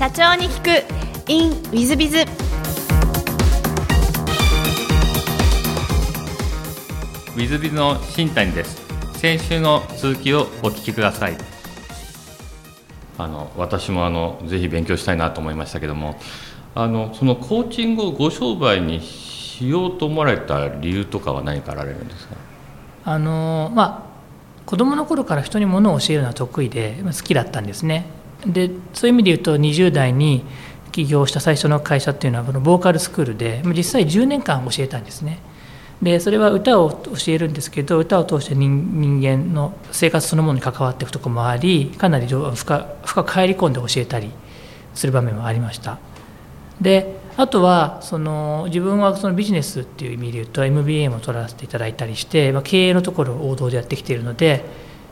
社長に聞く。In ウィズビズウィズビズの新谷です。先週の続きをお聞きください。あの私もあのぜひ勉強したいなと思いましたけども。あのそのコーチングをご商売にしようと思われた理由とかは何かあられるんですか？あのまあ子供の頃から人にものを教えるのは得意で好きだったんですねでそういう意味で言うと20代に起業した最初の会社っていうのはこのボーカルスクールで実際10年間教えたんですね。でそれは歌を教えるんですけど歌を通して人間の生活そのものに関わっていくとこもありかなり深深く入り込んで教えたりする場面もありました。であとはその自分はそのビジネスっていう意味で言うと MBA も取らせていただいたりして、まあ、経営のところを王道でやってきているので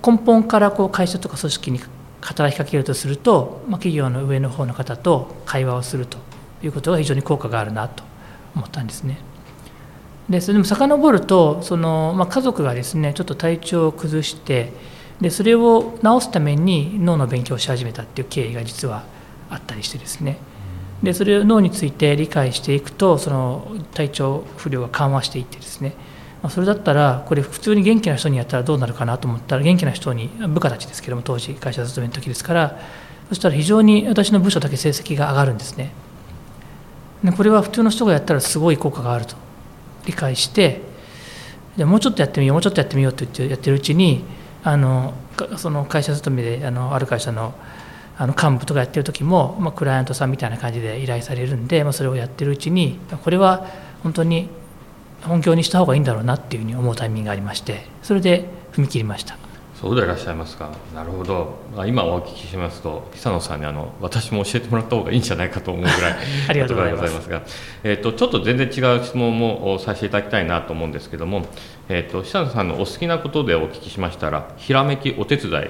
根本からこう会社とか組織に働きかけるとすると、まあ、企業の上の方の方と会話をするということが非常に効果があるなと思ったんですね。でそれでも遡るとその、まあ、家族がですねちょっと体調を崩してでそれを治すために脳の勉強をし始めたっていう経緯が実はあったりしてですねでそれを脳について理解していくとその体調不良が緩和していってですねまあそれだったらこれ普通に元気な人にやったらどうなるかなと思ったら元気な人に部下たちですけども当時会社勤めの時ですからそしたら非常に私の部署だけ成績が上がるんですね。でこれは普通の人がやったらすごい効果があると理解してでもうちょっとやってみようもうちょっとやってみようと言ってやってるうちにあのその会社勤めであのある会社のあの幹部とかやってる時も、まあ、クライアントさんみたいな感じで依頼されるんで、まあ、それをやってるうちにこれは本当に本業にした方がいいんだろうなっていうふうに思うタイミングがありましてそれで踏み切りました。そうでいらっしゃいますか？なるほど。今お聞きしますと久野さんにあの私も教えてもらった方がいいんじゃないかと思うぐらい ありがとうございます。が、えーと、ちょっと全然違う質問もさせていただきたいなと思うんですけども、えーと久野さんのお好きなことでお聞きしましたらひらめきお手伝い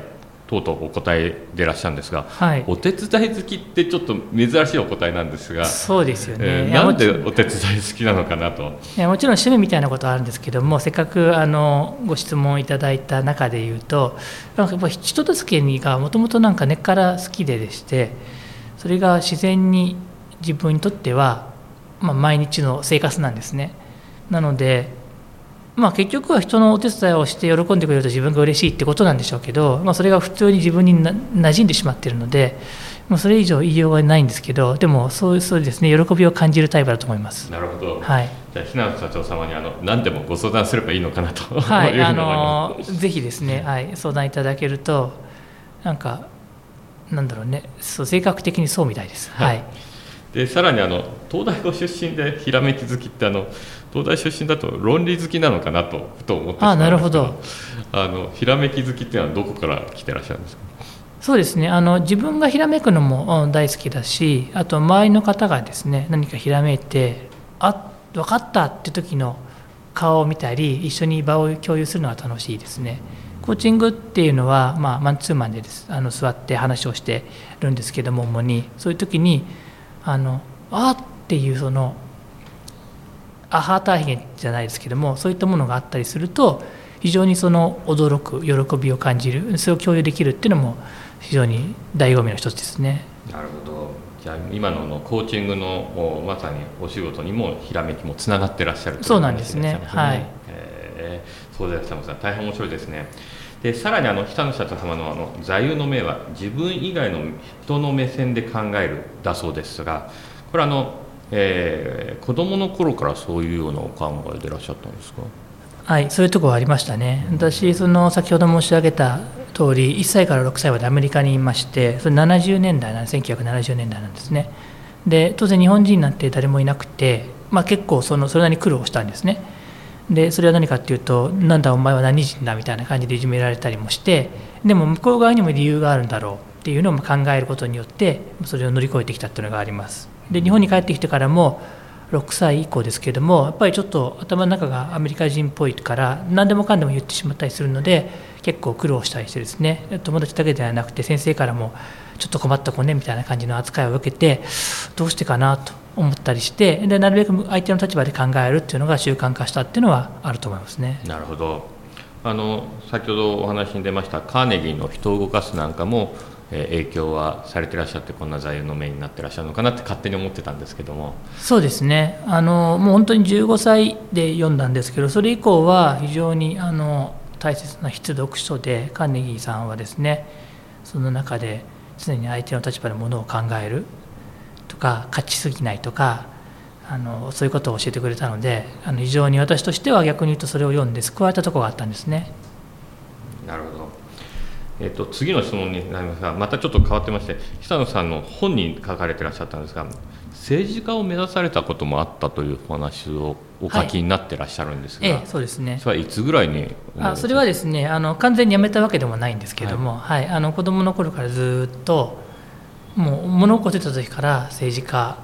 とうとうお答えでいらっしゃるんですが、はい、お手伝い好きってちょっと珍しいお答えなんですがそうですよね、えー、なんでお手伝い好きなのかなと。いやもちろん趣味みたいなことはあるんですけどもせっかくあのご質問いただいた中で言うとなんかやっぱ人助けがもともとなんか根っから好きででしてそれが自然に自分にとっては、まあ、毎日の生活なんですね。なのでまあ、結局は人のお手伝いをして喜んでくれると自分が嬉しいってことなんでしょうけど、まあ、それが普通に自分にな馴染んでしまっているので、まあ、それ以上言いようがないんですけどでもそうそうですね喜びを感じるタイプだと思います。なるほど、はい、じゃあ日永社長様にあの何でもご相談すればいいのかなとはい。あのぜひですね、はい、相談いただけるとなんかなんだろうねそう性格的にそうみたいです。はい、はい。でさらにあの東大ご出身でひらめき好きってあの東大出身だと論理好きなのかなとふと思ってしまうんですけど。あのひらめき好きっていうのはどこから来てらっしゃるんですか？そうですね。あの自分がひらめくのも大好きだしあと周りの方がですね何かひらめいてあ分かったって時の顔を見たり一緒に場を共有するのが楽しいですね。コーチングっていうのは、まあ、マンツーマンでです。あの座って話をしてるんですけども主に。そういう時にあのあっていうそのアハ体験じゃないですけどもそういったものがあったりすると非常にその驚く喜びを感じるそれを共有できるっていうのも非常に醍醐味の一つですね。なるほどじゃあ今ののコーチングのまさにお仕事にもひらめきもつながってらっしゃるというそうなんですね。はい。えー、そうでいらっしゃいます大変面白いですね。でさらにあの北野社長様のあの座右の銘は自分以外の人の目線で考えるだそうですがこれあの、えー、子どもの頃からそういうようなお考えでいらっしゃったんですか？はいそういうところありましたね。私その先ほど申し上げた通り1歳から6歳までアメリカにいましてそれ70年代なん1970年代なんですね。で当然日本人なんて誰もいなくて、まあ、結構そのそれなりに苦労したんですね。でそれは何かっていうとなんだお前は何人だみたいな感じでいじめられたりもしてでも向こう側にも理由があるんだろうっていうのを考えることによってそれを乗り越えてきたっていうのがありますで日本に帰ってきてからも6歳以降ですけれどもやっぱりちょっと頭の中がアメリカ人っぽいから何でもかんでも言ってしまったりするので結構苦労したりしてですね友達だけではなくて先生からもちょっと困った子ねみたいな感じの扱いを受けてどうしてかなと思ったりしてでなるべく相手の立場で考えるっていうのが習慣化したっていうのはあると思いますね。なるほどあの先ほどお話に出ましたカーネギーの人を動かすなんかもえー影響はされてらっしゃってこんな座右の銘になってらっしゃるのかなって勝手に思ってたんですけども。そうですね。あのもう本当に15歳で読んだんですけどそれ以降は非常にあの大切な必読書でカーネギーさんはですねその中で常に相手の立場でものを考えるとか勝ちすぎないとかあのそういうことを教えてくれたのであの非常に私としては逆に言うとそれを読んで救われたところがあったんですね。なるほど、えっと次の質問になりますがまたちょっと変わってまして久野さんの本に書かれてらっしゃったんですが政治家を目指されたこともあったというお話をお書きになってらっしゃるんですが、ええ、そうですね。それはいつぐらいにあそれはですねあの完全にやめたわけでもないんですけれども、はい。あの子供の頃からずっともう物心ついた時から政治家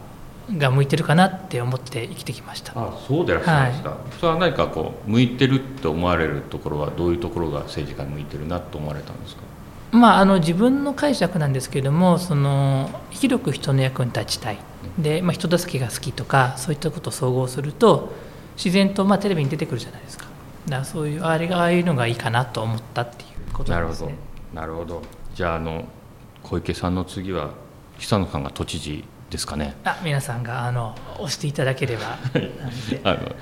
が向いてるかなって思って生きてきました。あそうでいらっしゃいますか、それは何かこう向いてるって思われるところはどういうところが政治家に向いてるなと思われたんですか？まあ、あの自分の解釈なんですけれどもその広く人の役に立ちたい。で、まあ、人助けが好きとかそういったことを総合すると自然とまあテレビに出てくるじゃないですか。だからそういうあれがああいうのがいいかなと思ったっていうことなるほどなんですねなるほど。じゃああの小池さんの次は久野さんが都知事ですかね。あ皆さんがあの押していただければ。なんで。あの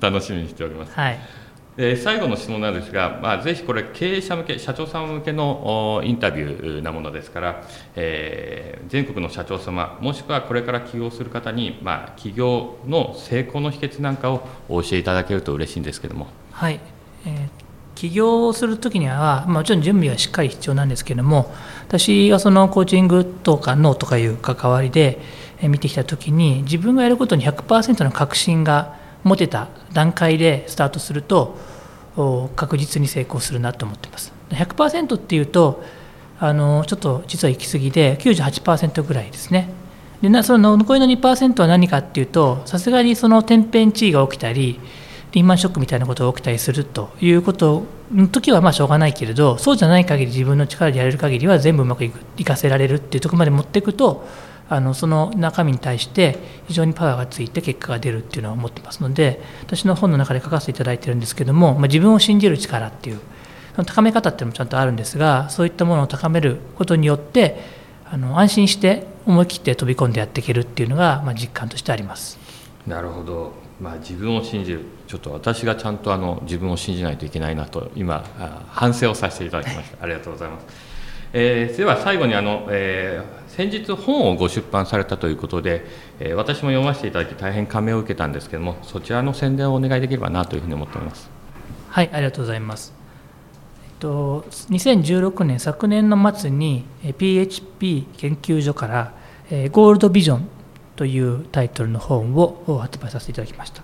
楽しみにしております。はい。えー最後の質問なんですが、まあ、ぜひこれ、経営者向け、社長さん向けのおインタビューなものですから、えー全国の社長様、もしくはこれから起業する方に、まあ、起業の成功の秘訣なんかをお教えいただけると嬉しいんですけども。はい、えー起業をするときには、まあもちろん準備はしっかり必要なんですけども、私がそのコーチングとかノーとかいう関わりで見てきたときに、自分がやることに100%の確信が持てた段階でスタートすると、確実に成功するなと思っています。100%っていうと、あのちょっと実は行き過ぎで、98%ぐらいですね。でその残りの2%は何かっていうと、さすがにその天変地異が起きたり、リーマンショックみたいなことが起きたりするということの時はまあしょうがないけれど、そうじゃない限り自分の力でやれる限りは全部うまくいくいかせられるっていうところまで持っていくと、あのその中身に対して非常にパワーがついて結果が出るっていうのは思ってますので、私の本の中で書かせていただいてるんですけども、まあ、自分を信じる力っていう、高め方っていうのもちゃんとあるんですが、そういったものを高めることによって、あの安心して思い切って飛び込んでやっていけるっていうのが、まあ、実感としてあります。なるほど、まあ、自分を信じる、ちょっと私がちゃんとあの自分を信じないといけないなと、今、あ反省をさせていただきました。ありがとうございます。えーでは最後にあの、えー先日、本をご出版されたということで、えー私も読ませていただき、大変感銘を受けたんですけれども、そちらの宣伝をお願いできればなというふうに思っております。はい、ありがとうございます。えっと、2016年、昨年の末にえー PHP 研究所から、えーゴールドビジョンというタイトルの本を発売させていただきました。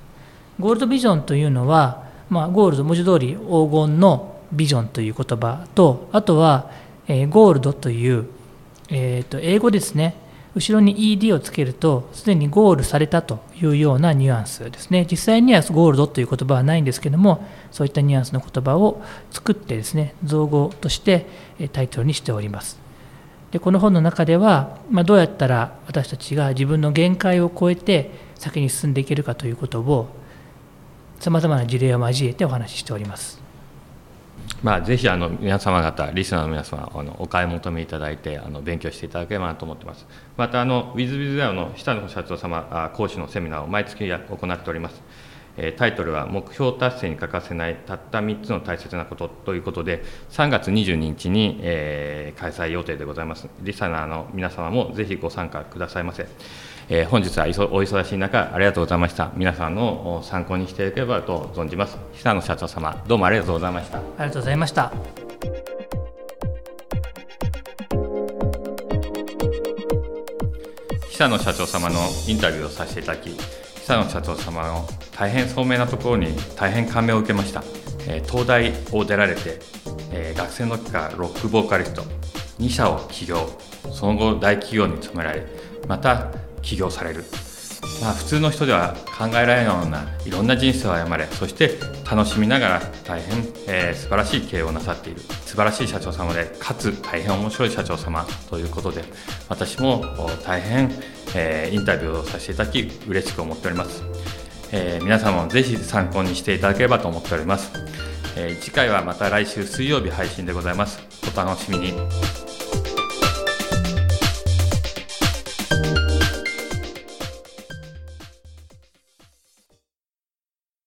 ゴールドビジョンというのは、まあ、ゴールド、文字通り黄金のビジョンという言葉と、あとは、えーゴールドという、えーと英語ですね、後ろに ED をつけると、すでにゴールされたというようなニュアンスですね。実際にはゴールドという言葉はないんですけども、そういったニュアンスの言葉を作ってですね、造語としてタイトルにしております。でこの本の中では、まあ、どうやったら私たちが自分の限界を超えて先に進んでいけるかということをさまざまな事例を交えてお話ししております。まあ、ぜひあの皆様方、リスナーの皆様、あのお買い求めいただいて、あの勉強していただければなと思ってます。また、あのウィズ・ビズ・ゼアの下野社長様講師のセミナーを毎月行っております。えータイトルは、目標達成に欠かせないたった3つの大切なことということで、3月22日に、えー開催予定でございます。リスナーの皆様もぜひご参加くださいませ。えー本日はいそお忙しい中、ありがとうございました。皆さんのお参考にしていただければと存じます。久野社長様、どうもありがとうございました。ありがとうございました。久野社長様のインタビューをさせていただき久野社長様の大変聡明なところに大変感銘を受けました、え東大を出られて、え学生の時からロックボーカリスト2社を起業その後大企業に勤められまた起業される。まあ、普通の人では考えられないようないろんな人生を歩まれそして楽しみながら大変、えー素晴らしい経営をなさっている素晴らしい社長様でかつ大変面白い社長様ということで私も大変、えーインタビューをさせていただき嬉しく思っております、えー皆様もぜひ参考にしていただければと思っております、えー次回はまた来週水曜日配信でございます。お楽しみに。